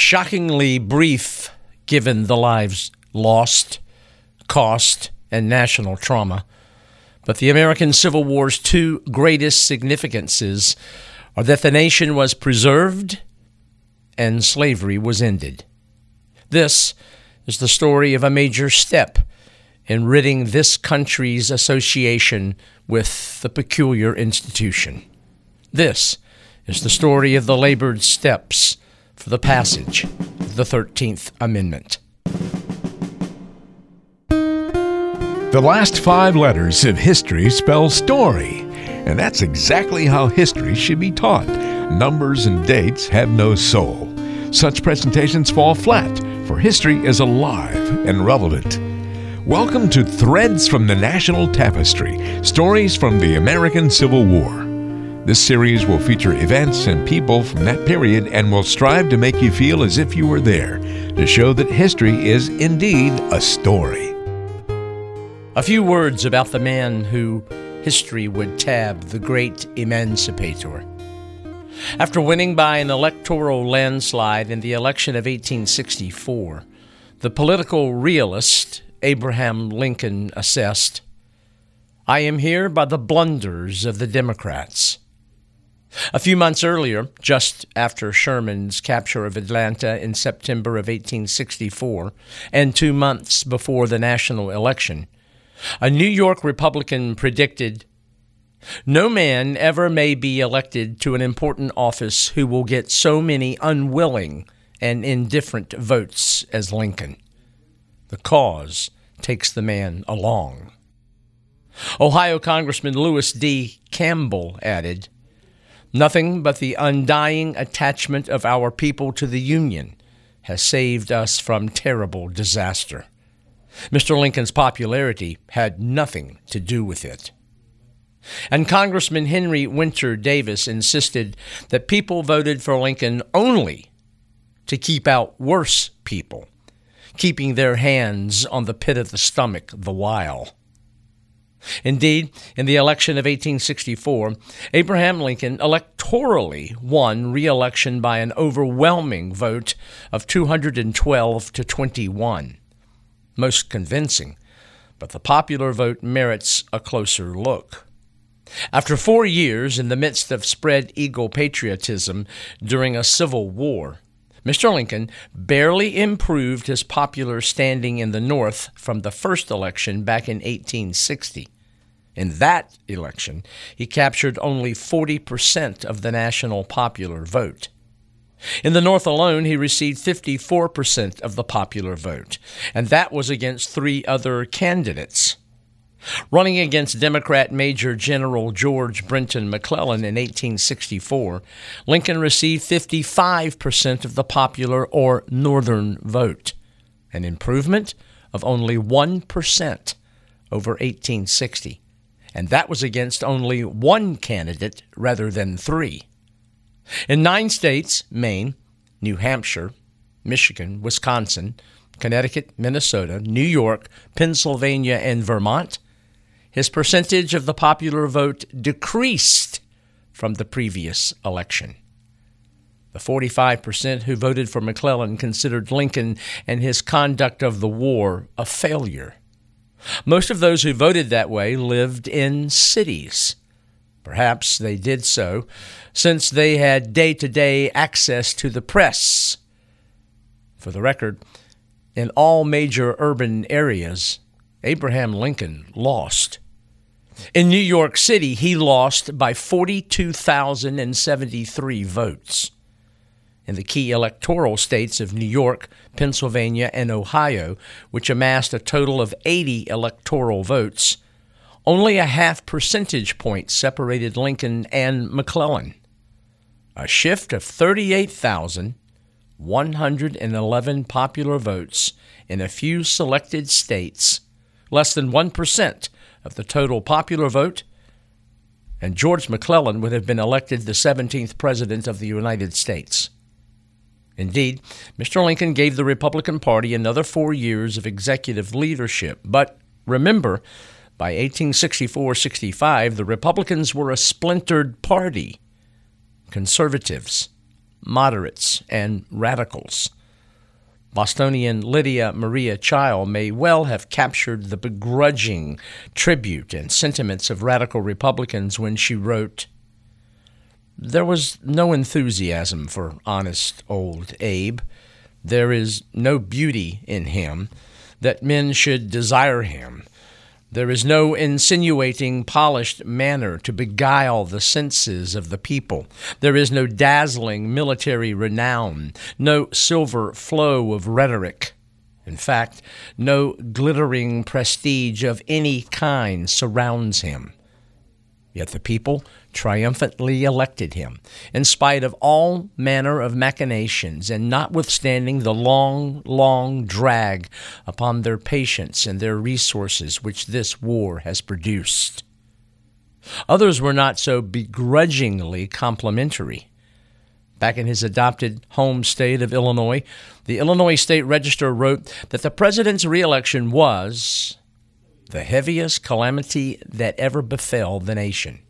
Shockingly brief, given the lives lost, cost, and national trauma. But the American Civil War's two greatest significances are that the nation was preserved and slavery was ended. This is the story of a major step in ridding this country's association with the peculiar institution. This is the story of the labored steps for the passage of the 13th Amendment. The last five letters of history spell story, and that's exactly how history should be taught. Numbers and dates have no soul. Such presentations fall flat, for history is alive and relevant. Welcome to Threads from the National Tapestry Stories from the American Civil War. This series will feature events and people from that period and will strive to make you feel as if you were there, to show that history is indeed a story. A few words about the man who history would tab the great emancipator. After winning by an electoral landslide in the election of 1864, the political realist Abraham Lincoln assessed I am here by the blunders of the Democrats. A few months earlier, just after Sherman's capture of Atlanta in September of 1864, and two months before the national election, a New York Republican predicted no man ever may be elected to an important office who will get so many unwilling and indifferent votes as Lincoln. The cause takes the man along. Ohio Congressman Lewis D. Campbell added, Nothing but the undying attachment of our people to the Union has saved us from terrible disaster. Mr. Lincoln's popularity had nothing to do with it. And Congressman Henry Winter Davis insisted that people voted for Lincoln only to keep out worse people, keeping their hands on the pit of the stomach the while. Indeed, in the election of 1864, Abraham Lincoln electorally won re election by an overwhelming vote of 212 to 21. Most convincing, but the popular vote merits a closer look. After four years in the midst of spread eagle patriotism during a civil war, Mr. Lincoln barely improved his popular standing in the North from the first election back in 1860. In that election, he captured only 40% of the national popular vote. In the North alone, he received 54% of the popular vote, and that was against three other candidates. Running against Democrat Major General George Brinton McClellan in 1864, Lincoln received 55% of the popular or Northern vote, an improvement of only 1% over 1860. And that was against only one candidate rather than three. In nine states Maine, New Hampshire, Michigan, Wisconsin, Connecticut, Minnesota, New York, Pennsylvania, and Vermont his percentage of the popular vote decreased from the previous election. The 45% who voted for McClellan considered Lincoln and his conduct of the war a failure. Most of those who voted that way lived in cities. Perhaps they did so since they had day to day access to the press. For the record, in all major urban areas, Abraham Lincoln lost. In New York City, he lost by 42,073 votes. In the key electoral states of New York, Pennsylvania, and Ohio, which amassed a total of 80 electoral votes, only a half percentage point separated Lincoln and McClellan. A shift of 38,111 popular votes in a few selected states less than 1% of the total popular vote, and George McClellan would have been elected the 17th President of the United States. Indeed, Mr. Lincoln gave the Republican Party another four years of executive leadership. But remember, by 1864 65, the Republicans were a splintered party. Conservatives, moderates, and radicals. Bostonian Lydia Maria Child may well have captured the begrudging tribute and sentiments of radical Republicans when she wrote, There was no enthusiasm for honest old Abe. There is no beauty in him that men should desire him. There is no insinuating, polished manner to beguile the senses of the people. There is no dazzling military renown, no silver flow of rhetoric. In fact, no glittering prestige of any kind surrounds him. Yet the people triumphantly elected him, in spite of all manner of machinations, and notwithstanding the long, long drag upon their patience and their resources which this war has produced. Others were not so begrudgingly complimentary. Back in his adopted home state of Illinois, the Illinois State Register wrote that the president's reelection was the heaviest calamity that ever befell the nation.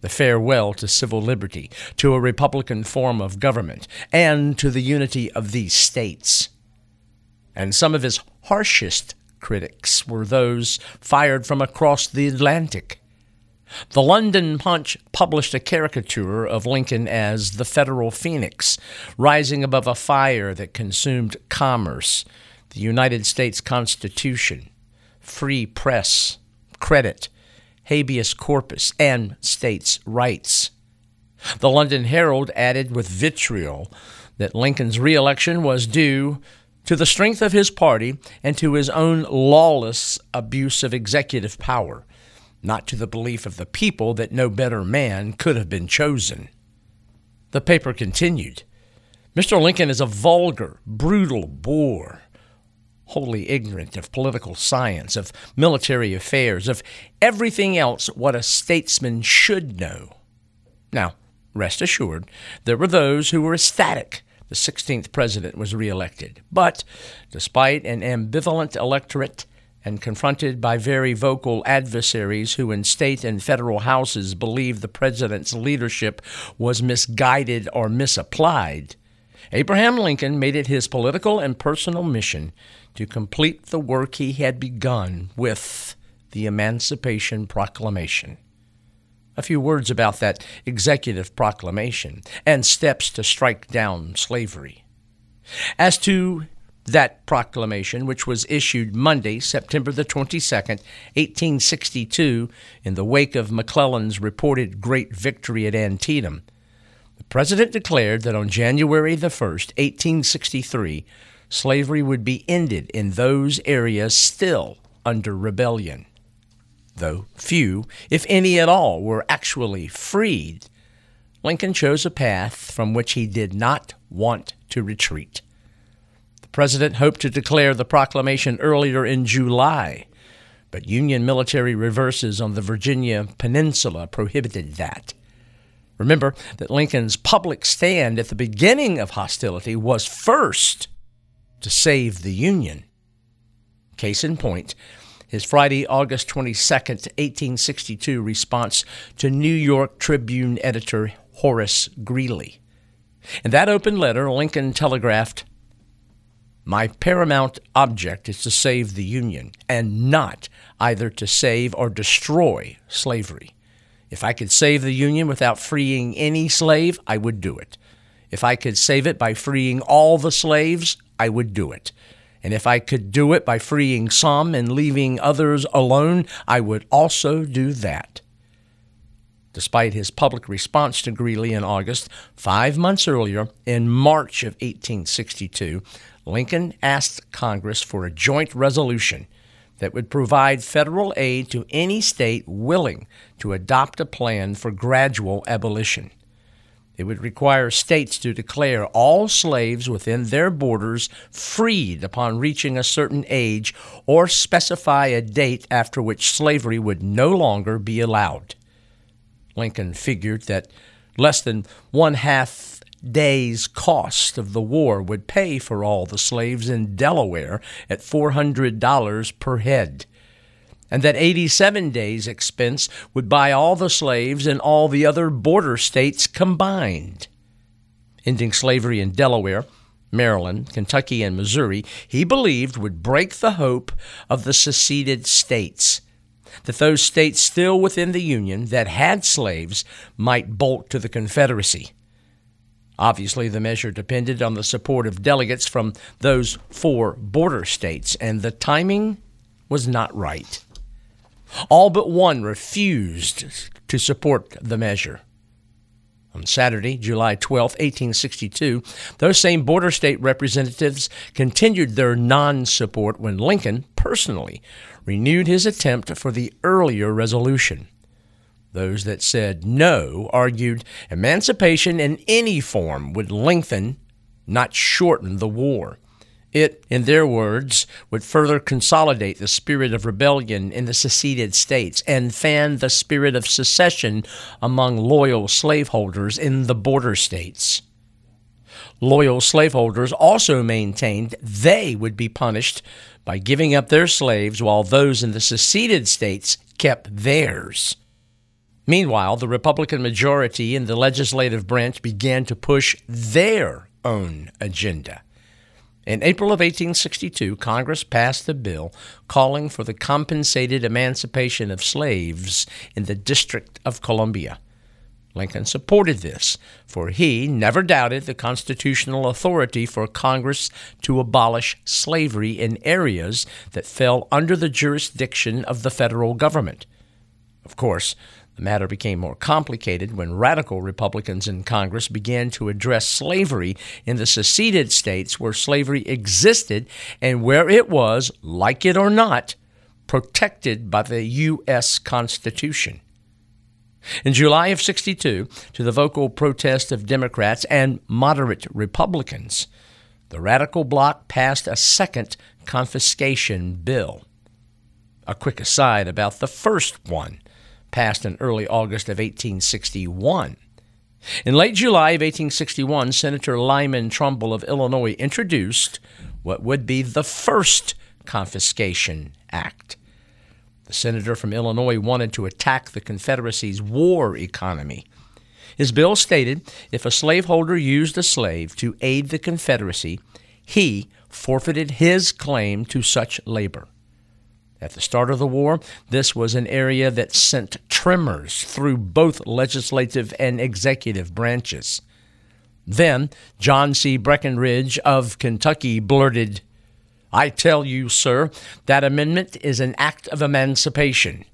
The farewell to civil liberty, to a republican form of government, and to the unity of these states. And some of his harshest critics were those fired from across the Atlantic. The London Punch published a caricature of Lincoln as the Federal Phoenix, rising above a fire that consumed commerce, the United States Constitution, free press, credit, habeas corpus, and states' rights. The London Herald added with vitriol that Lincoln's reelection was due to the strength of his party and to his own lawless abuse of executive power, not to the belief of the people that no better man could have been chosen. The paper continued Mr. Lincoln is a vulgar, brutal bore wholly ignorant of political science, of military affairs, of everything else what a statesman should know. Now, rest assured, there were those who were ecstatic the 16th president was reelected. But despite an ambivalent electorate and confronted by very vocal adversaries who in state and federal houses believed the president's leadership was misguided or misapplied, Abraham Lincoln made it his political and personal mission to complete the work he had begun with the Emancipation Proclamation. A few words about that executive proclamation and steps to strike down slavery. As to that proclamation, which was issued Monday, September the 22nd, 1862, in the wake of McClellan's reported great victory at Antietam, the President declared that on January the 1st, 1863, slavery would be ended in those areas still under rebellion. Though few, if any at all, were actually freed, Lincoln chose a path from which he did not want to retreat. The president hoped to declare the proclamation earlier in July, but Union military reverses on the Virginia Peninsula prohibited that. Remember that Lincoln's public stand at the beginning of hostility was first to save the Union. Case in point, his Friday, August 22, 1862 response to New York Tribune editor Horace Greeley. In that open letter, Lincoln telegraphed, My paramount object is to save the Union, and not either to save or destroy slavery. If I could save the Union without freeing any slave, I would do it. If I could save it by freeing all the slaves, I would do it. And if I could do it by freeing some and leaving others alone, I would also do that. Despite his public response to Greeley in August, five months earlier, in March of 1862, Lincoln asked Congress for a joint resolution that would provide federal aid to any state willing to adopt a plan for gradual abolition. It would require states to declare all slaves within their borders freed upon reaching a certain age or specify a date after which slavery would no longer be allowed. Lincoln figured that less than one half day's cost of the war would pay for all the slaves in Delaware at $400 per head and that 87 days' expense would buy all the slaves in all the other border states combined. ending slavery in Delaware, Maryland, Kentucky, and Missouri, he believed would break the hope of the seceded states. That those states still within the Union that had slaves might bolt to the Confederacy. Obviously, the measure depended on the support of delegates from those four border states, and the timing was not right. All but one refused to support the measure. On Saturday, July 12, 1862, those same border state representatives continued their non support when Lincoln personally renewed his attempt for the earlier resolution. Those that said no argued emancipation in any form would lengthen, not shorten, the war. It, in their words, would further consolidate the spirit of rebellion in the seceded states and fan the spirit of secession among loyal slaveholders in the border states. Loyal slaveholders also maintained they would be punished by giving up their slaves while those in the seceded states kept theirs. Meanwhile, the Republican majority in the legislative branch began to push their own agenda. In April of 1862, Congress passed a bill calling for the compensated emancipation of slaves in the District of Columbia. Lincoln supported this, for he never doubted the constitutional authority for Congress to abolish slavery in areas that fell under the jurisdiction of the federal government. Of course, the matter became more complicated when radical Republicans in Congress began to address slavery in the seceded states where slavery existed and where it was, like it or not, protected by the U.S. Constitution. In July of 62, to the vocal protest of Democrats and moderate Republicans, the radical bloc passed a second confiscation bill. A quick aside about the first one passed in early August of 1861. In late July of 1861, Senator Lyman Trumbull of Illinois introduced what would be the first Confiscation Act. The senator from Illinois wanted to attack the Confederacy's war economy. His bill stated if a slaveholder used a slave to aid the Confederacy, he forfeited his claim to such labor. At the start of the war, this was an area that sent tremors through both legislative and executive branches. Then John C. Breckinridge of Kentucky blurted, I tell you, sir, that amendment is an act of emancipation.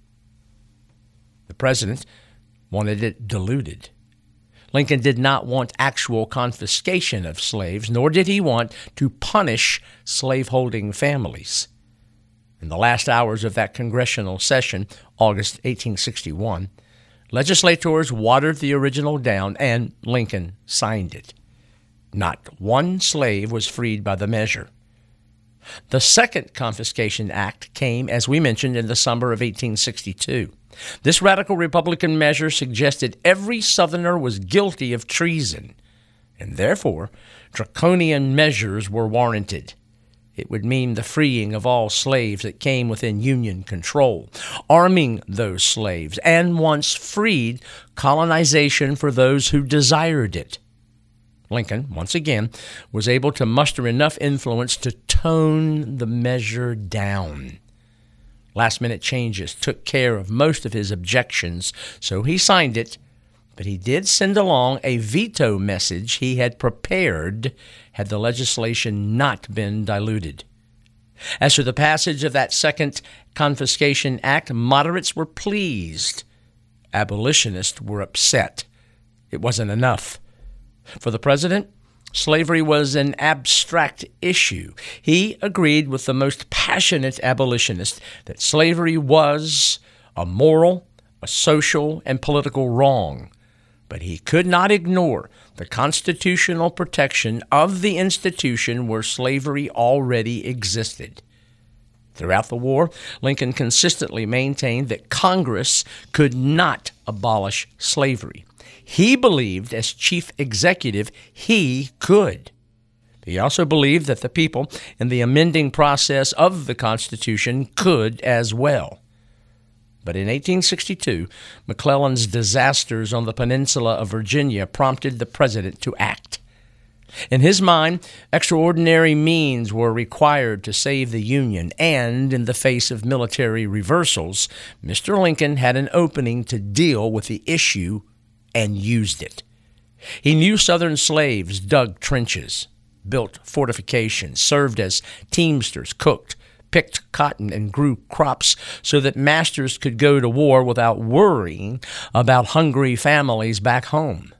The president wanted it diluted. Lincoln did not want actual confiscation of slaves, nor did he want to punish slaveholding families. In the last hours of that congressional session, August 1861, legislators watered the original down and Lincoln signed it. Not one slave was freed by the measure. The Second Confiscation Act came, as we mentioned, in the summer of 1862. This radical Republican measure suggested every Southerner was guilty of treason, and therefore draconian measures were warranted. It would mean the freeing of all slaves that came within Union control, arming those slaves, and once freed, colonization for those who desired it. Lincoln, once again, was able to muster enough influence to tone the measure down. Last minute changes took care of most of his objections, so he signed it, but he did send along a veto message he had prepared had the legislation not been diluted. As to the passage of that second Confiscation Act, moderates were pleased. Abolitionists were upset. It wasn't enough. For the president, slavery was an abstract issue. He agreed with the most passionate abolitionists that slavery was a moral, a social, and political wrong. But he could not ignore the constitutional protection of the institution where slavery already existed. Throughout the war, Lincoln consistently maintained that Congress could not abolish slavery. He believed, as chief executive, he could. He also believed that the people in the amending process of the Constitution could as well. But in 1862, McClellan's disasters on the peninsula of Virginia prompted the president to act. In his mind, extraordinary means were required to save the Union, and in the face of military reversals, Mr. Lincoln had an opening to deal with the issue and used it. He knew Southern slaves dug trenches, built fortifications, served as teamsters, cooked, picked cotton, and grew crops so that masters could go to war without worrying about hungry families back home.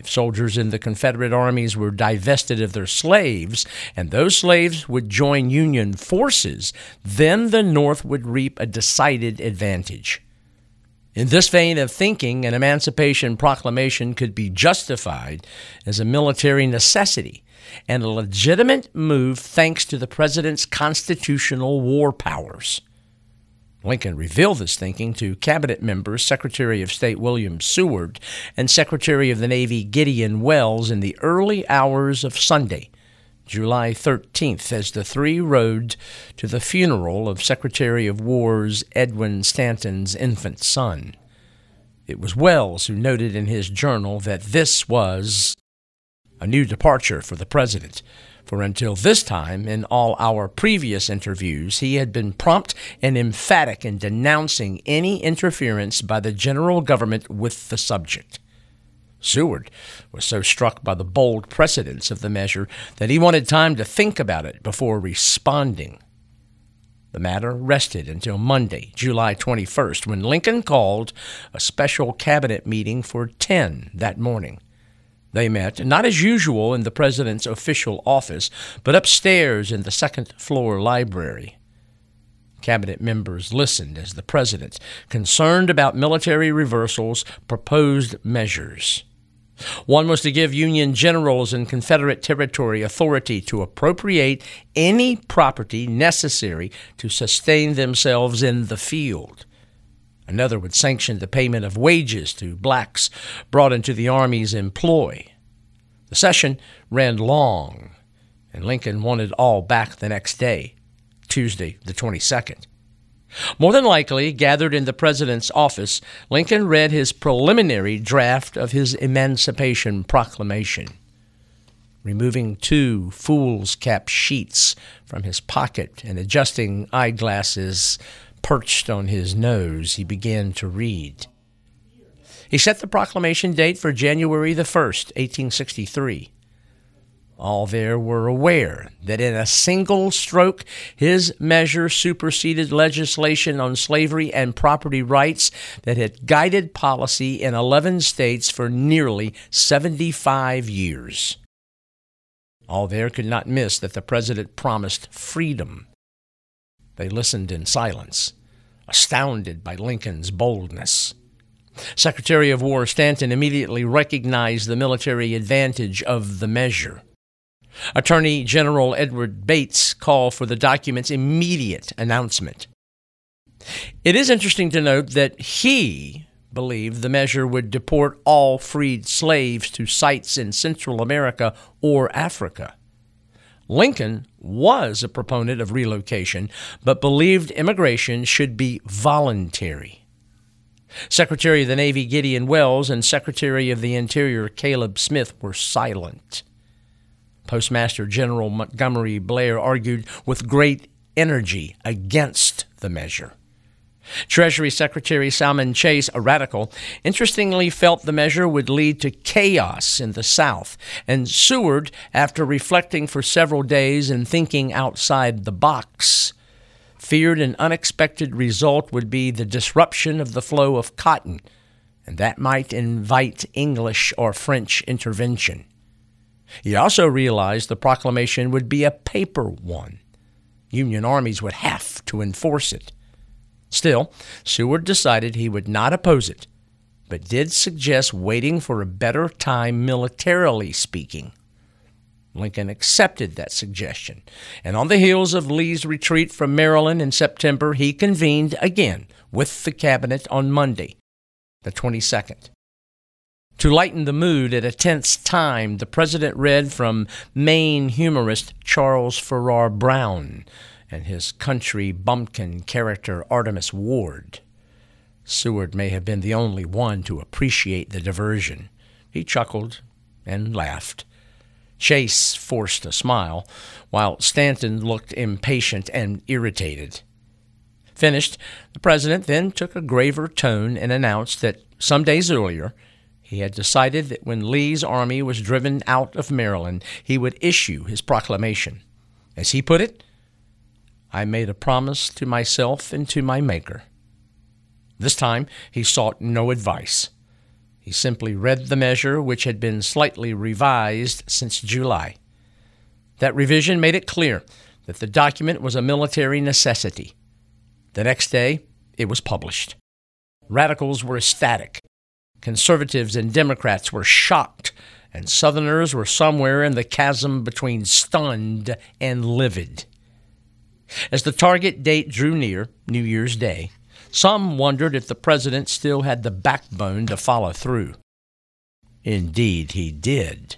If soldiers in the Confederate armies were divested of their slaves, and those slaves would join Union forces, then the North would reap a decided advantage. In this vein of thinking, an Emancipation Proclamation could be justified as a military necessity and a legitimate move thanks to the President's constitutional war powers. Lincoln revealed this thinking to cabinet members Secretary of State William Seward and Secretary of the Navy Gideon Welles in the early hours of Sunday, July 13th, as the three rode to the funeral of Secretary of War's Edwin Stanton's infant son. It was Welles who noted in his journal that this was a new departure for the president for until this time, in all our previous interviews, he had been prompt and emphatic in denouncing any interference by the general government with the subject. Seward was so struck by the bold precedence of the measure that he wanted time to think about it before responding. The matter rested until Monday, July 21st, when Lincoln called a special cabinet meeting for 10 that morning. They met, not as usual in the president's official office, but upstairs in the second floor library. Cabinet members listened as the president, concerned about military reversals, proposed measures. One was to give Union generals in Confederate territory authority to appropriate any property necessary to sustain themselves in the field. Another would sanction the payment of wages to blacks brought into the Army's employ. The session ran long, and Lincoln wanted all back the next day, Tuesday, the 22nd. More than likely, gathered in the president's office, Lincoln read his preliminary draft of his Emancipation Proclamation. Removing two fool's cap sheets from his pocket and adjusting eyeglasses perched on his nose, he began to read. He set the proclamation date for January the 1st, 1863. All there were aware that in a single stroke his measure superseded legislation on slavery and property rights that had guided policy in 11 states for nearly 75 years. All there could not miss that the president promised freedom they listened in silence, astounded by Lincoln's boldness. Secretary of War Stanton immediately recognized the military advantage of the measure. Attorney General Edward Bates called for the document's immediate announcement. It is interesting to note that he believed the measure would deport all freed slaves to sites in Central America or Africa. Lincoln was a proponent of relocation, but believed immigration should be voluntary. Secretary of the Navy Gideon Welles and Secretary of the Interior Caleb Smith were silent. Postmaster General Montgomery Blair argued with great energy against the measure. Treasury Secretary Salmon Chase, a radical, interestingly felt the measure would lead to chaos in the South, and Seward, after reflecting for several days and thinking outside the box, feared an unexpected result would be the disruption of the flow of cotton, and that might invite English or French intervention. He also realized the proclamation would be a paper one. Union armies would have to enforce it. Still, Seward decided he would not oppose it, but did suggest waiting for a better time militarily speaking. Lincoln accepted that suggestion, and on the heels of Lee's retreat from Maryland in September, he convened again with the cabinet on Monday, the 22nd. To lighten the mood at a tense time, the president read from Maine humorist Charles Farrar Browne and his country bumpkin character Artemus Ward. Seward may have been the only one to appreciate the diversion. He chuckled and laughed. Chase forced a smile, while Stanton looked impatient and irritated. Finished, the president then took a graver tone and announced that some days earlier he had decided that when Lee's army was driven out of Maryland, he would issue his proclamation. As he put it, I made a promise to myself and to my Maker. This time he sought no advice. He simply read the measure, which had been slightly revised since July. That revision made it clear that the document was a military necessity. The next day, it was published. Radicals were ecstatic. Conservatives and Democrats were shocked, and Southerners were somewhere in the chasm between stunned and livid. As the target date drew near, New Year's Day, some wondered if the president still had the backbone to follow through. Indeed, he did.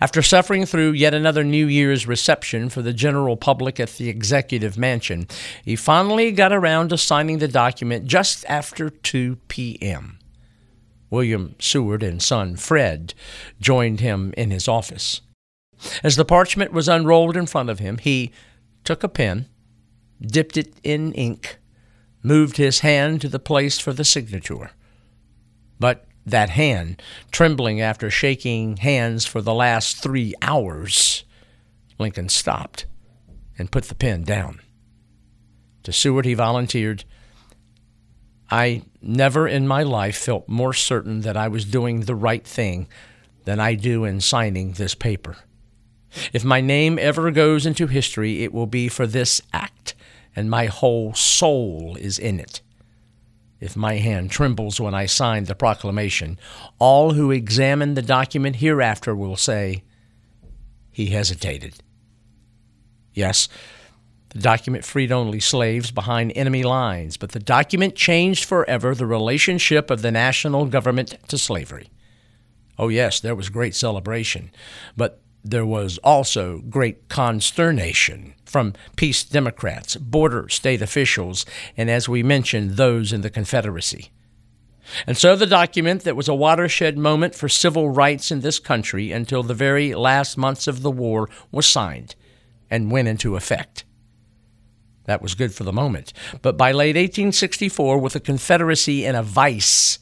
After suffering through yet another New Year's reception for the general public at the Executive Mansion, he finally got around to signing the document just after 2 p.m. William Seward and son Fred joined him in his office. As the parchment was unrolled in front of him, he took a pen, dipped it in ink, moved his hand to the place for the signature. But that hand, trembling after shaking hands for the last three hours, Lincoln stopped and put the pen down. To Seward, he volunteered, I never in my life felt more certain that I was doing the right thing than I do in signing this paper. If my name ever goes into history, it will be for this act, and my whole soul is in it. If my hand trembles when I sign the proclamation, all who examine the document hereafter will say, He hesitated. Yes, the document freed only slaves behind enemy lines, but the document changed forever the relationship of the national government to slavery. Oh, yes, there was great celebration, but there was also great consternation from peace Democrats, border state officials, and as we mentioned, those in the Confederacy. And so the document that was a watershed moment for civil rights in this country until the very last months of the war was signed and went into effect. That was good for the moment. But by late 1864, with the Confederacy in a vice,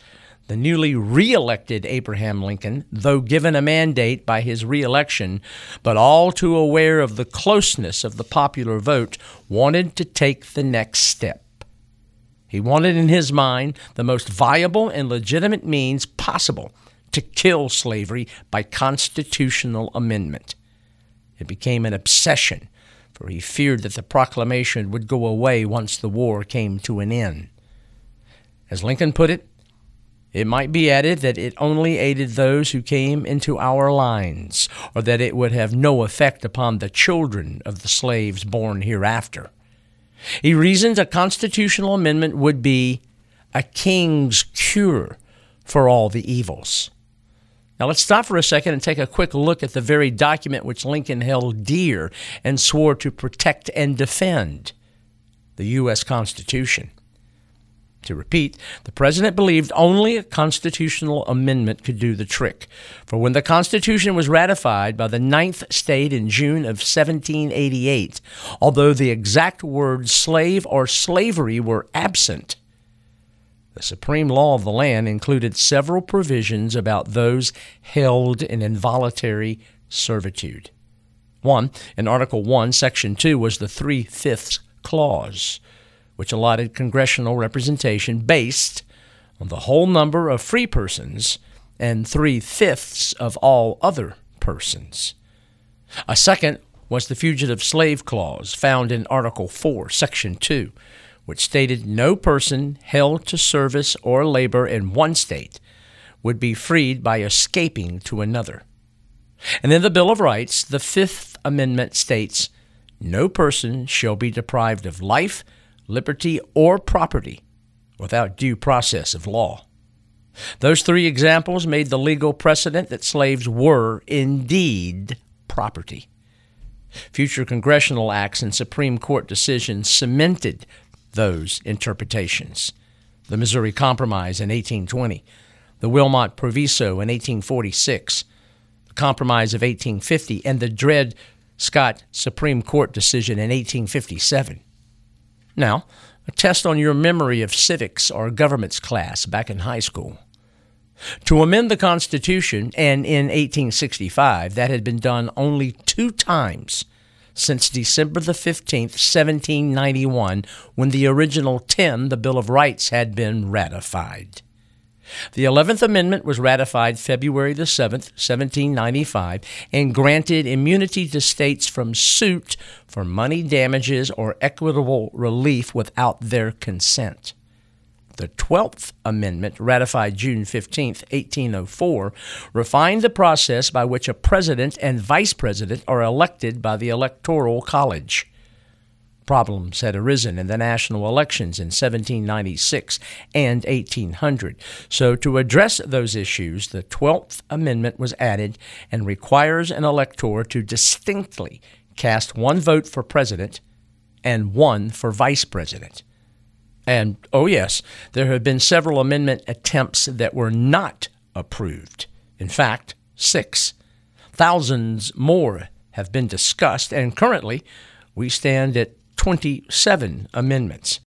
the newly re-elected Abraham Lincoln, though given a mandate by his re-election, but all too aware of the closeness of the popular vote, wanted to take the next step. He wanted in his mind the most viable and legitimate means possible to kill slavery by constitutional amendment. It became an obsession, for he feared that the proclamation would go away once the war came to an end. As Lincoln put it, it might be added that it only aided those who came into our lines, or that it would have no effect upon the children of the slaves born hereafter. He reasoned a constitutional amendment would be a king's cure for all the evils. Now let's stop for a second and take a quick look at the very document which Lincoln held dear and swore to protect and defend the U.S. Constitution. To repeat, the president believed only a constitutional amendment could do the trick. For when the Constitution was ratified by the ninth state in June of 1788, although the exact words slave or slavery were absent, the supreme law of the land included several provisions about those held in involuntary servitude. One, in Article 1, Section 2, was the three fifths clause which allotted congressional representation based on the whole number of free persons and three fifths of all other persons. A second was the Fugitive Slave Clause found in Article 4, Section 2, which stated no person held to service or labor in one state would be freed by escaping to another. And in the Bill of Rights, the Fifth Amendment states no person shall be deprived of life, liberty, or property without due process of law. Those three examples made the legal precedent that slaves were indeed property. Future congressional acts and Supreme Court decisions cemented those interpretations. The Missouri Compromise in 1820, the Wilmot Proviso in 1846, the Compromise of 1850 and the Dred Scott Supreme Court decision in 1857. Now, a test on your memory of civics or governments class back in high school. To amend the Constitution, and in 1865, that had been done only two times since December the 15th, 1791, when the original 10, the Bill of Rights, had been ratified. The 11th Amendment was ratified February the 7th, 1795, and granted immunity to states from suit for money damages or equitable relief without their consent. The 12th Amendment, ratified June 15, 1804, refined the process by which a president and vice president are elected by the Electoral College. Problems had arisen in the national elections in 1796 and 1800. So, to address those issues, the 12th Amendment was added and requires an elector to distinctly cast one vote for president and one for vice president. And oh, yes, there have been several amendment attempts that were not approved. In fact, six. Thousands more have been discussed, and currently we stand at 27 amendments.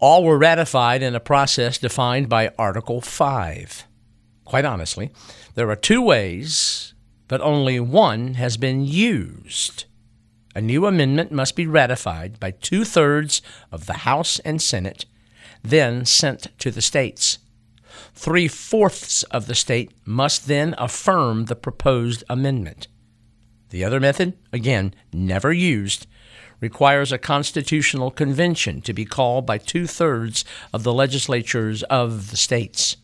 All were ratified in a process defined by Article 5. Quite honestly, there are two ways, but only one has been used a new amendment must be ratified by two thirds of the House and Senate, then sent to the states. Three fourths of the state must then affirm the proposed amendment. The other method, again, never used, requires a constitutional convention to be called by two thirds of the legislatures of the states.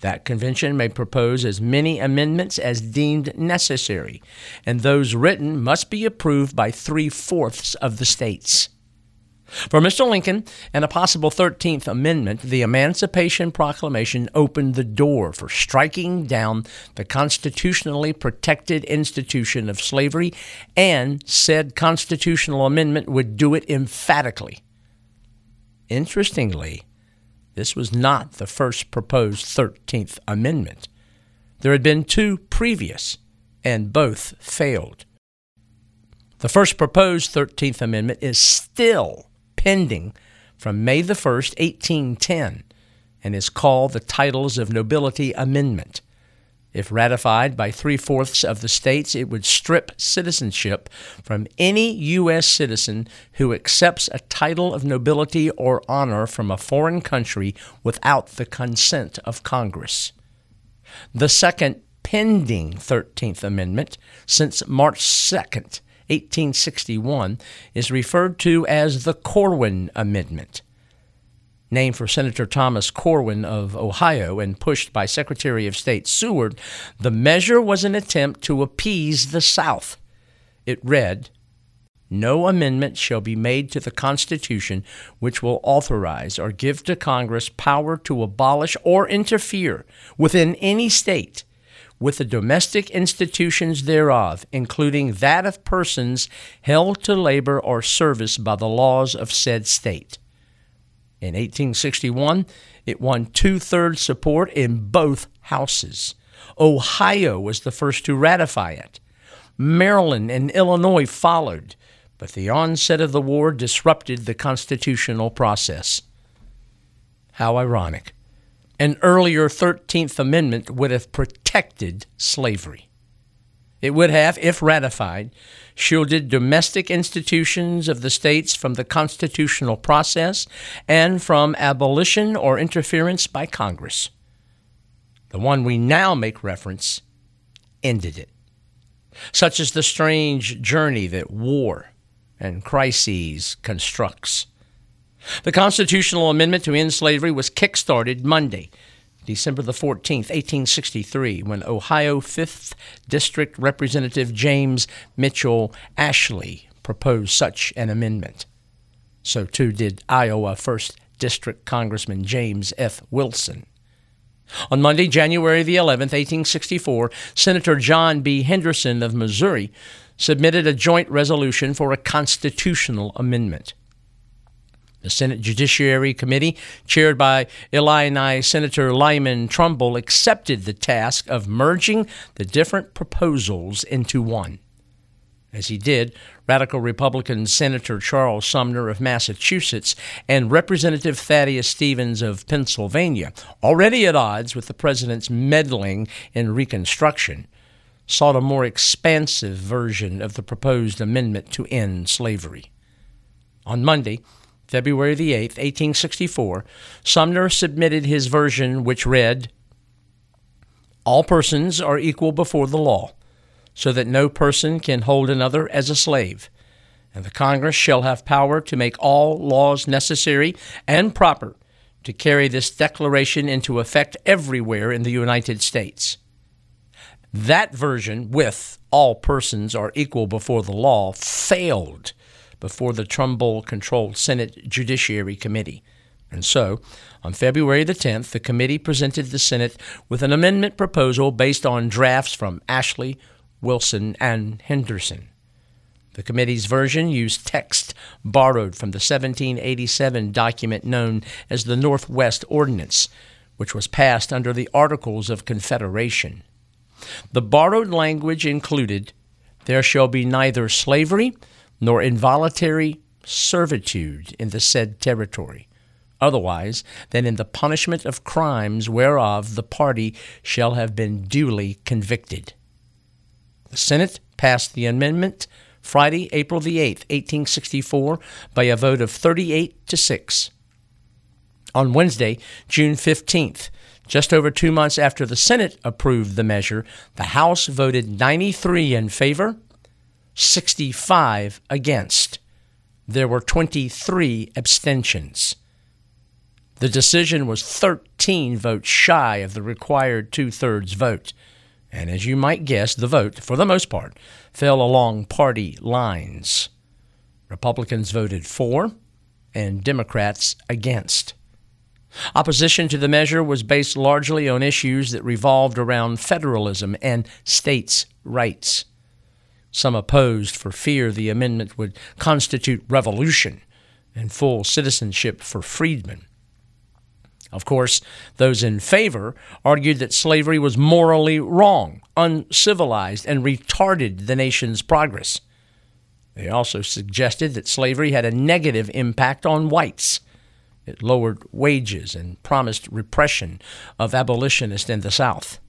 That convention may propose as many amendments as deemed necessary, and those written must be approved by three fourths of the states. For Mr. Lincoln and a possible 13th Amendment, the Emancipation Proclamation opened the door for striking down the constitutionally protected institution of slavery, and said constitutional amendment would do it emphatically. Interestingly, this was not the first proposed 13th Amendment. There had been two previous, and both failed. The first proposed 13th Amendment is still pending from May the 1st, 1810, and is called the Titles of Nobility Amendment. If ratified by three fourths of the states, it would strip citizenship from any U.S. citizen who accepts a title of nobility or honor from a foreign country without the consent of Congress. The second pending 13th Amendment, since March 2nd, 1861, is referred to as the Corwin Amendment named for Senator Thomas Corwin of Ohio and pushed by Secretary of State Seward, the measure was an attempt to appease the South. It read, no amendment shall be made to the Constitution which will authorize or give to Congress power to abolish or interfere within any state with the domestic institutions thereof, including that of persons held to labor or service by the laws of said state. In 1861, it won two thirds support in both houses. Ohio was the first to ratify it. Maryland and Illinois followed, but the onset of the war disrupted the constitutional process. How ironic. An earlier 13th Amendment would have protected slavery. It would have, if ratified, shielded domestic institutions of the states from the constitutional process and from abolition or interference by Congress. The one we now make reference ended it. Such is the strange journey that war and crises constructs. The constitutional amendment to end slavery was kick-started Monday, December the 14th, 1863, when Ohio 5th District Representative James Mitchell Ashley proposed such an amendment. So too did Iowa 1st District Congressman James F. Wilson. On Monday, January the 11th, 1864, Senator John B. Henderson of Missouri submitted a joint resolution for a constitutional amendment. The Senate Judiciary Committee, chaired by Illinois Senator Lyman Trumbull, accepted the task of merging the different proposals into one. As he did, radical Republican Senator Charles Sumner of Massachusetts and Representative Thaddeus Stevens of Pennsylvania, already at odds with the president's meddling in Reconstruction, sought a more expansive version of the proposed amendment to end slavery. On Monday, February the 8th, 1864, Sumner submitted his version, which read All persons are equal before the law, so that no person can hold another as a slave. And the Congress shall have power to make all laws necessary and proper to carry this declaration into effect everywhere in the United States. That version, with all persons are equal before the law, failed before the Trumbull controlled Senate Judiciary Committee. And so, on February the 10th, the committee presented the Senate with an amendment proposal based on drafts from Ashley, Wilson, and Henderson. The committee's version used text borrowed from the 1787 document known as the Northwest Ordinance, which was passed under the Articles of Confederation. The borrowed language included There shall be neither slavery nor involuntary servitude in the said territory, otherwise than in the punishment of crimes whereof the party shall have been duly convicted. The Senate passed the amendment Friday, April the 8th, 1864, by a vote of 38 to 6. On Wednesday, June 15th, just over two months after the Senate approved the measure, the House voted 93 in favor 65 against. There were 23 abstentions. The decision was 13 votes shy of the required two thirds vote. And as you might guess, the vote, for the most part, fell along party lines. Republicans voted for, and Democrats against. Opposition to the measure was based largely on issues that revolved around federalism and states' rights. Some opposed for fear the amendment would constitute revolution and full citizenship for freedmen. Of course, those in favor argued that slavery was morally wrong, uncivilized, and retarded the nation's progress. They also suggested that slavery had a negative impact on whites. It lowered wages and promised repression of abolitionists in the South.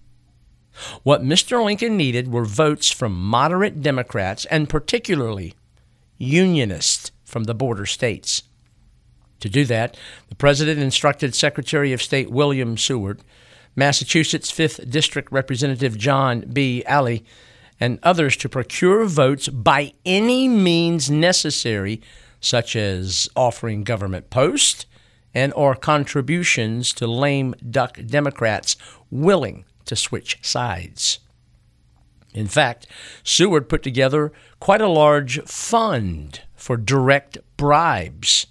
What Mr. Lincoln needed were votes from moderate Democrats and particularly Unionists from the border states. To do that, the President instructed Secretary of State William Seward, Massachusetts 5th District Representative John B. Alley, and others to procure votes by any means necessary, such as offering government posts and or contributions to lame duck Democrats willing to switch sides. In fact, Seward put together quite a large fund for direct bribes.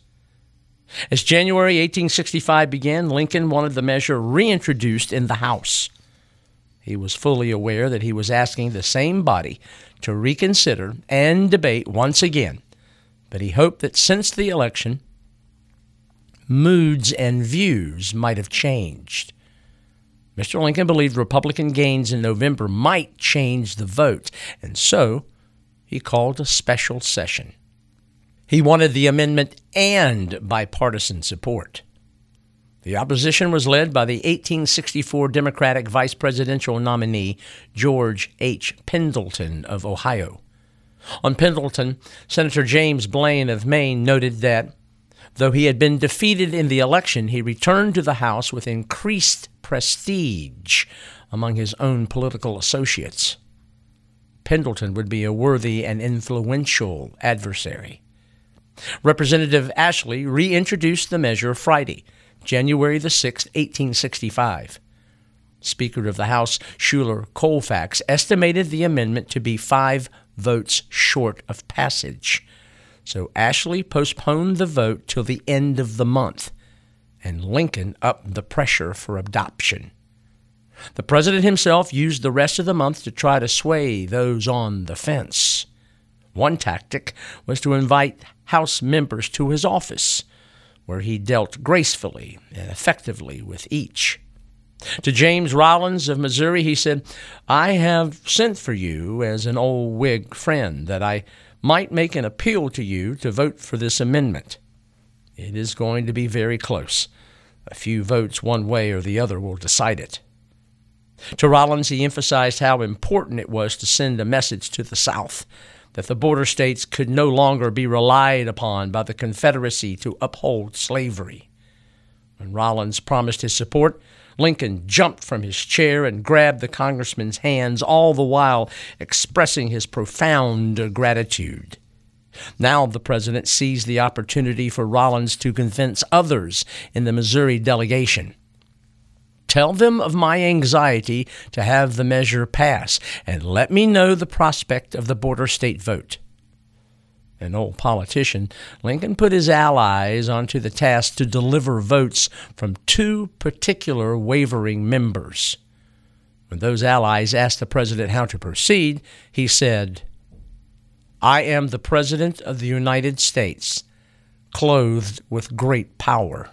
As January 1865 began, Lincoln wanted the measure reintroduced in the House. He was fully aware that he was asking the same body to reconsider and debate once again, but he hoped that since the election, moods and views might have changed. Mr. Lincoln believed Republican gains in November might change the vote, and so he called a special session. He wanted the amendment and bipartisan support. The opposition was led by the 1864 Democratic vice presidential nominee George H. Pendleton of Ohio. On Pendleton, Senator James Blaine of Maine noted that Though he had been defeated in the election, he returned to the House with increased prestige among his own political associates. Pendleton would be a worthy and influential adversary. Representative Ashley reintroduced the measure Friday, January the 6th, 1865. Speaker of the House Schuyler Colfax estimated the amendment to be five votes short of passage. So Ashley postponed the vote till the end of the month, and Lincoln upped the pressure for adoption. The president himself used the rest of the month to try to sway those on the fence. One tactic was to invite House members to his office, where he dealt gracefully and effectively with each. To James Rollins of Missouri, he said, I have sent for you as an old Whig friend that I might make an appeal to you to vote for this amendment. It is going to be very close. A few votes one way or the other will decide it. To Rollins, he emphasized how important it was to send a message to the South that the border states could no longer be relied upon by the Confederacy to uphold slavery. When Rollins promised his support, Lincoln jumped from his chair and grabbed the congressman's hands, all the while expressing his profound gratitude. Now the president seized the opportunity for Rollins to convince others in the Missouri delegation. Tell them of my anxiety to have the measure pass, and let me know the prospect of the border state vote an old politician, Lincoln put his allies onto the task to deliver votes from two particular wavering members. When those allies asked the president how to proceed, he said, I am the President of the United States, clothed with great power.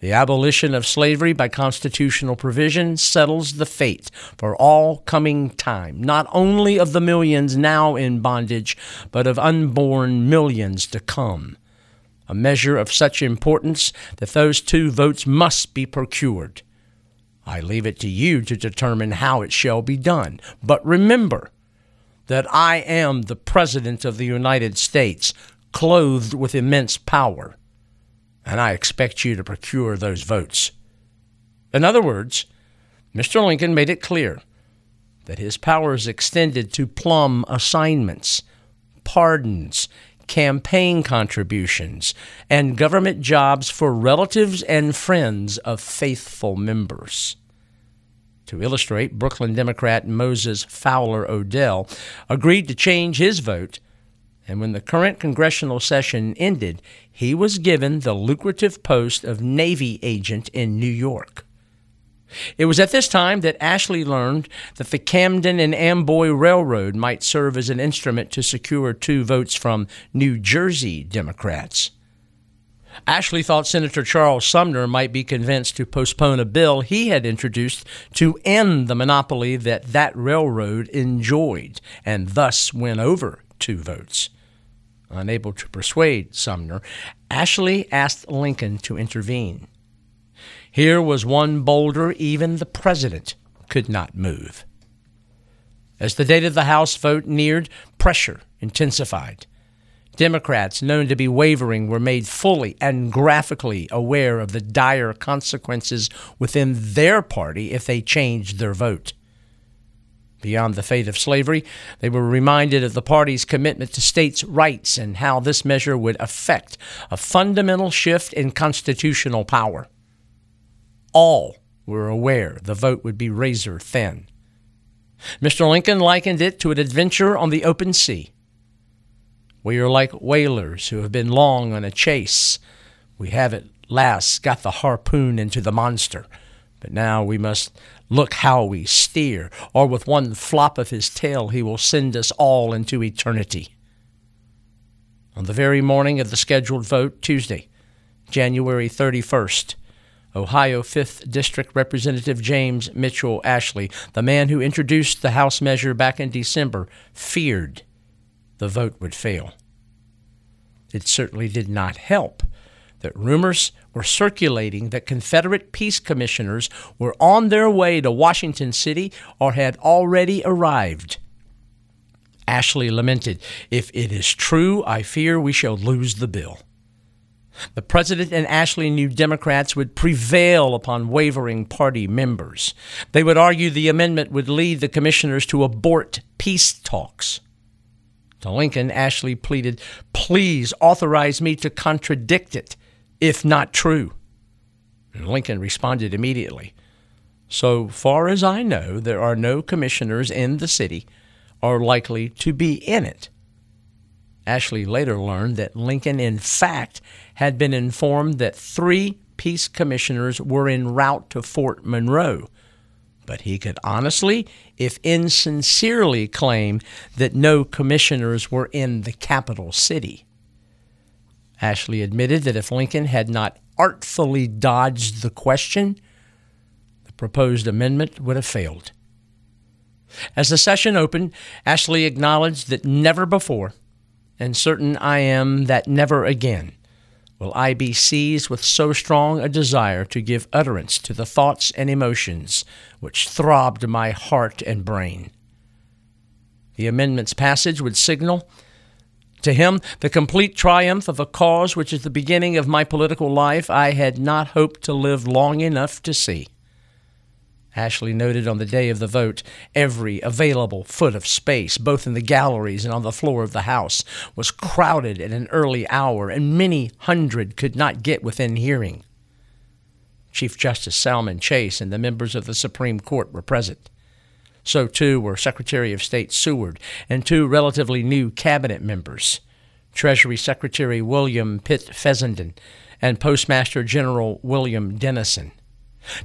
The abolition of slavery by constitutional provision settles the fate for all coming time, not only of the millions now in bondage, but of unborn millions to come. A measure of such importance that those two votes must be procured. I leave it to you to determine how it shall be done. But remember that I am the President of the United States, clothed with immense power and I expect you to procure those votes. In other words, Mr. Lincoln made it clear that his powers extended to plum assignments, pardons, campaign contributions, and government jobs for relatives and friends of faithful members. To illustrate, Brooklyn Democrat Moses Fowler Odell agreed to change his vote and when the current congressional session ended, he was given the lucrative post of Navy agent in New York. It was at this time that Ashley learned that the Camden and Amboy Railroad might serve as an instrument to secure two votes from New Jersey Democrats. Ashley thought Senator Charles Sumner might be convinced to postpone a bill he had introduced to end the monopoly that that railroad enjoyed and thus win over two votes. Unable to persuade Sumner, Ashley asked Lincoln to intervene. Here was one boulder even the president could not move. As the date of the House vote neared, pressure intensified. Democrats known to be wavering were made fully and graphically aware of the dire consequences within their party if they changed their vote. Beyond the fate of slavery, they were reminded of the party's commitment to states' rights and how this measure would affect a fundamental shift in constitutional power. All were aware the vote would be razor thin. Mr. Lincoln likened it to an adventure on the open sea. We are like whalers who have been long on a chase. We have at last got the harpoon into the monster, but now we must Look how we steer, or with one flop of his tail he will send us all into eternity. On the very morning of the scheduled vote, Tuesday, January 31st, Ohio 5th District Representative James Mitchell Ashley, the man who introduced the House measure back in December, feared the vote would fail. It certainly did not help that rumors were circulating that Confederate peace commissioners were on their way to Washington City or had already arrived. Ashley lamented, If it is true, I fear we shall lose the bill. The president and Ashley knew Democrats would prevail upon wavering party members. They would argue the amendment would lead the commissioners to abort peace talks. To Lincoln, Ashley pleaded, Please authorize me to contradict it if not true? And Lincoln responded immediately So far as I know, there are no commissioners in the city or likely to be in it. Ashley later learned that Lincoln, in fact, had been informed that three peace commissioners were en route to Fort Monroe, but he could honestly, if insincerely, claim that no commissioners were in the capital city. Ashley admitted that if Lincoln had not artfully dodged the question, the proposed amendment would have failed. As the session opened, Ashley acknowledged that never before, and certain I am that never again, will I be seized with so strong a desire to give utterance to the thoughts and emotions which throbbed my heart and brain. The amendment's passage would signal to him the complete triumph of a cause which is the beginning of my political life I had not hoped to live long enough to see. Ashley noted on the day of the vote, every available foot of space, both in the galleries and on the floor of the House, was crowded at an early hour, and many hundred could not get within hearing. Chief Justice Salmon Chase and the members of the Supreme Court were present. So, too, were Secretary of State Seward and two relatively new cabinet members, Treasury Secretary William Pitt Fessenden and Postmaster General William Dennison.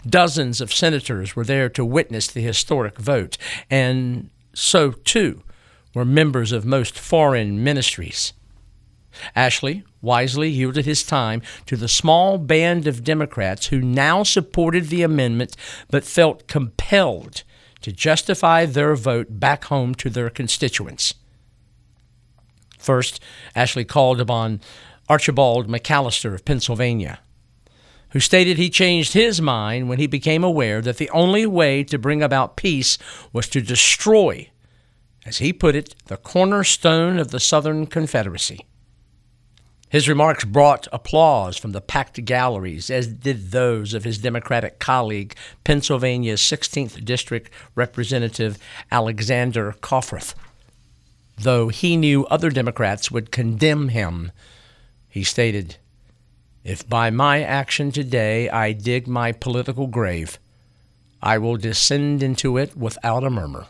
Dozens of senators were there to witness the historic vote, and so too were members of most foreign ministries. Ashley wisely yielded his time to the small band of Democrats who now supported the amendment but felt compelled to justify their vote back home to their constituents. First, Ashley called upon Archibald McAllister of Pennsylvania who stated he changed his mind when he became aware that the only way to bring about peace was to destroy, as he put it, the cornerstone of the Southern Confederacy. His remarks brought applause from the packed galleries, as did those of his Democratic colleague, Pennsylvania's 16th District Representative Alexander Coffroth. Though he knew other Democrats would condemn him, he stated, if by my action today I dig my political grave, I will descend into it without a murmur.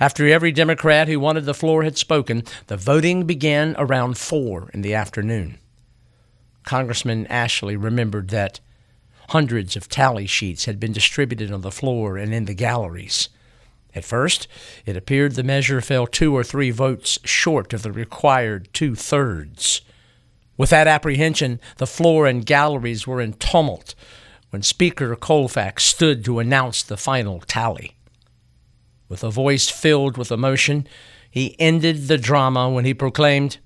After every Democrat who wanted the floor had spoken, the voting began around four in the afternoon. Congressman Ashley remembered that hundreds of tally sheets had been distributed on the floor and in the galleries. At first, it appeared the measure fell two or three votes short of the required two thirds. With that apprehension, the floor and galleries were in tumult when Speaker Colfax stood to announce the final tally. With a voice filled with emotion, he ended the drama when he proclaimed,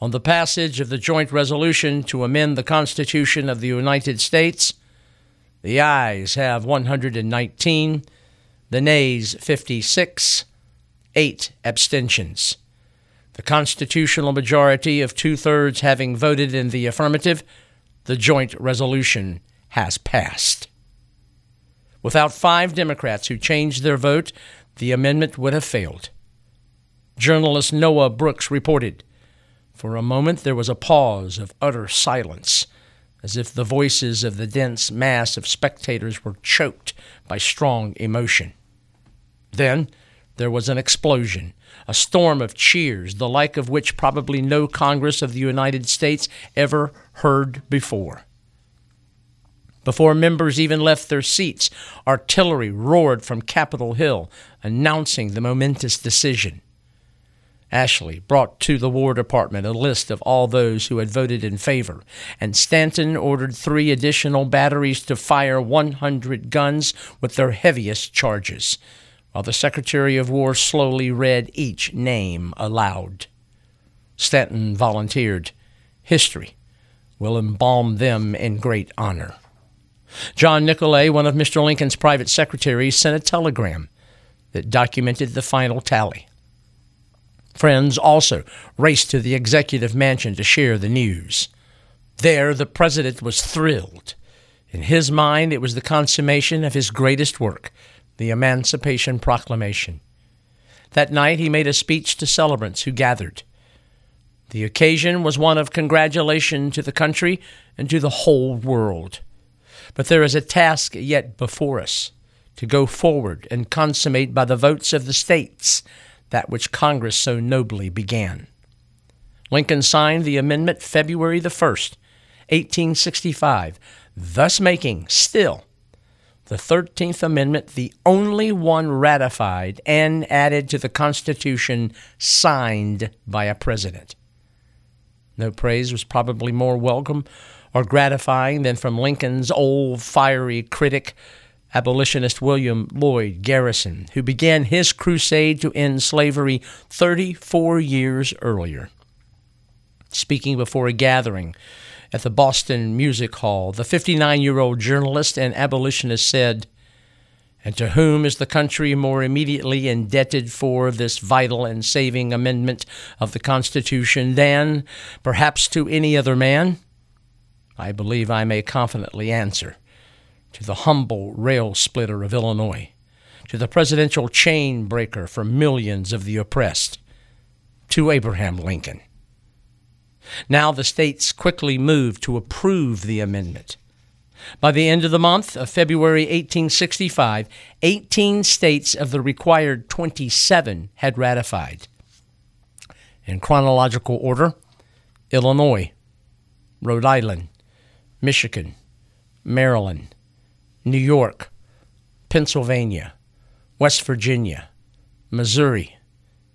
On the passage of the joint resolution to amend the Constitution of the United States, the ayes have 119, the nays 56, eight abstentions. Constitutional majority of two thirds having voted in the affirmative, the joint resolution has passed. Without five Democrats who changed their vote, the amendment would have failed. Journalist Noah Brooks reported For a moment there was a pause of utter silence, as if the voices of the dense mass of spectators were choked by strong emotion. Then there was an explosion a storm of cheers, the like of which probably no Congress of the United States ever heard before. Before members even left their seats, artillery roared from Capitol Hill, announcing the momentous decision. Ashley brought to the War Department a list of all those who had voted in favor, and Stanton ordered three additional batteries to fire 100 guns with their heaviest charges while the Secretary of War slowly read each name aloud. Stanton volunteered. History will embalm them in great honor. John Nicolay, one of Mr. Lincoln's private secretaries, sent a telegram that documented the final tally. Friends also raced to the executive mansion to share the news. There, the president was thrilled. In his mind, it was the consummation of his greatest work the Emancipation Proclamation. That night he made a speech to celebrants who gathered. The occasion was one of congratulation to the country and to the whole world. But there is a task yet before us to go forward and consummate by the votes of the states that which Congress so nobly began. Lincoln signed the amendment February the 1st, 1865, thus making still the 13th Amendment, the only one ratified and added to the Constitution signed by a president. No praise was probably more welcome or gratifying than from Lincoln's old fiery critic, abolitionist William Lloyd Garrison, who began his crusade to end slavery 34 years earlier. Speaking before a gathering at the Boston Music Hall, the 59 year old journalist and abolitionist said, and to whom is the country more immediately indebted for this vital and saving amendment of the Constitution than, perhaps, to any other man? I believe I may confidently answer to the humble rail splitter of Illinois, to the presidential chain breaker for millions of the oppressed, to Abraham Lincoln. Now the states quickly moved to approve the amendment. By the end of the month of February 1865, 18 states of the required 27 had ratified. In chronological order Illinois, Rhode Island, Michigan, Maryland, New York, Pennsylvania, West Virginia, Missouri,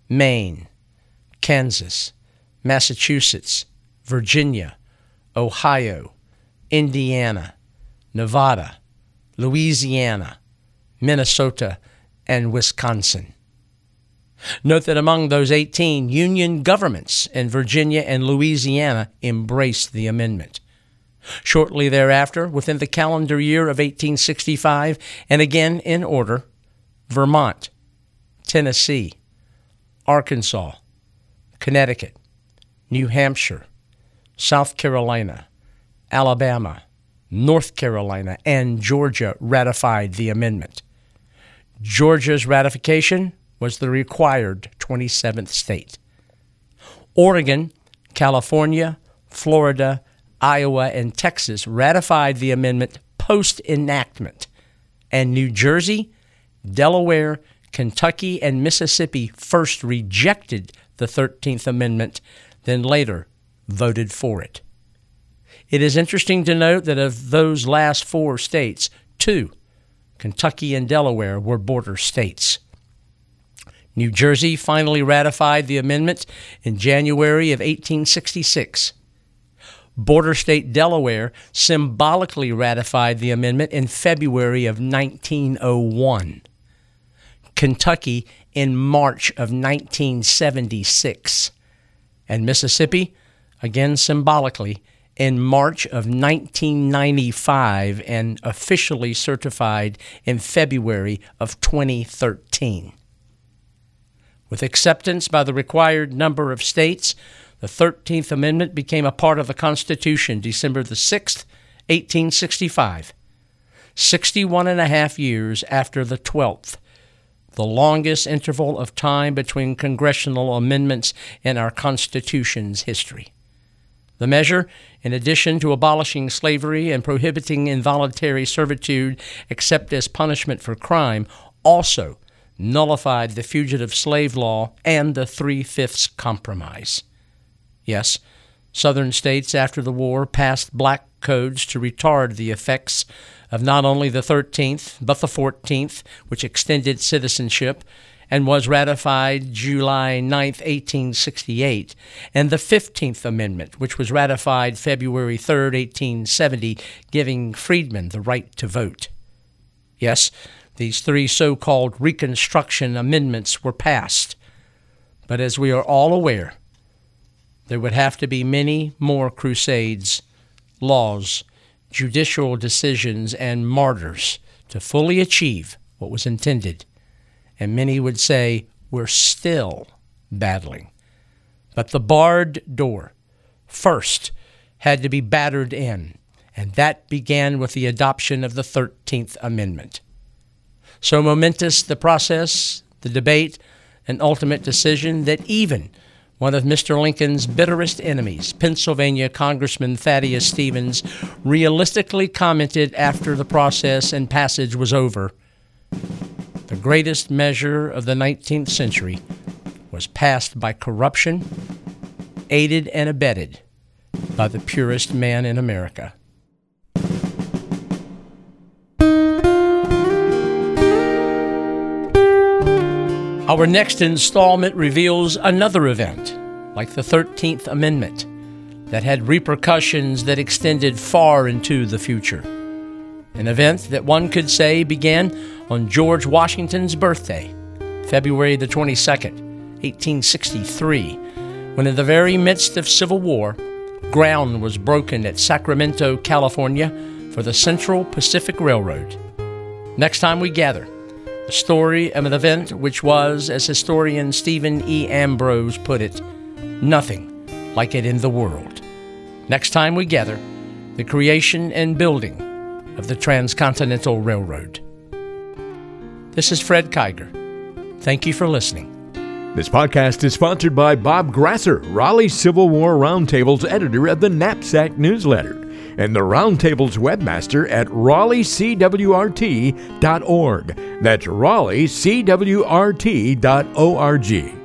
Maine, Kansas, Massachusetts, Virginia, Ohio, Indiana, Nevada, Louisiana, Minnesota, and Wisconsin. Note that among those 18, Union governments in Virginia and Louisiana embraced the amendment. Shortly thereafter, within the calendar year of 1865, and again in order, Vermont, Tennessee, Arkansas, Connecticut, New Hampshire, South Carolina, Alabama, North Carolina, and Georgia ratified the amendment. Georgia's ratification was the required 27th state. Oregon, California, Florida, Iowa, and Texas ratified the amendment post enactment, and New Jersey, Delaware, Kentucky, and Mississippi first rejected the 13th Amendment, then later voted for it. It is interesting to note that of those last four states, two, Kentucky and Delaware, were border states. New Jersey finally ratified the amendment in January of 1866. Border state Delaware symbolically ratified the amendment in February of 1901. Kentucky in March of 1976. And Mississippi, again symbolically, in March of 1995 and officially certified in February of 2013. With acceptance by the required number of states, the 13th Amendment became a part of the Constitution December the 6th, 1865, 61 and a half years after the 12th, the longest interval of time between congressional amendments in our Constitution's history. The measure, in addition to abolishing slavery and prohibiting involuntary servitude except as punishment for crime, also nullified the Fugitive Slave Law and the Three Fifths Compromise. Yes, Southern states after the war passed black codes to retard the effects of not only the 13th, but the 14th, which extended citizenship and was ratified July 9, 1868, and the 15th Amendment, which was ratified February 3, 1870, giving freedmen the right to vote. Yes, these three so called Reconstruction Amendments were passed, but as we are all aware, there would have to be many more crusades, laws, judicial decisions, and martyrs to fully achieve what was intended and many would say we're still battling. But the barred door first had to be battered in, and that began with the adoption of the 13th Amendment. So momentous the process, the debate, and ultimate decision that even one of Mr. Lincoln's bitterest enemies, Pennsylvania Congressman Thaddeus Stevens, realistically commented after the process and passage was over the greatest measure of the 19th century was passed by corruption, aided and abetted by the purest man in America. Our next installment reveals another event, like the 13th Amendment, that had repercussions that extended far into the future. An event that one could say began on George Washington's birthday, February the 22nd, 1863, when in the very midst of civil war, ground was broken at Sacramento, California for the Central Pacific Railroad. Next time we gather, the story of an event which was, as historian Stephen E. Ambrose put it, nothing like it in the world. Next time we gather, the creation and building of the Transcontinental Railroad. This is Fred Kiger. Thank you for listening. This podcast is sponsored by Bob Grasser, Raleigh Civil War Roundtable's editor of the Knapsack newsletter, and the Roundtable's webmaster at raleighcwrt.org. That's raleighcwrt.org.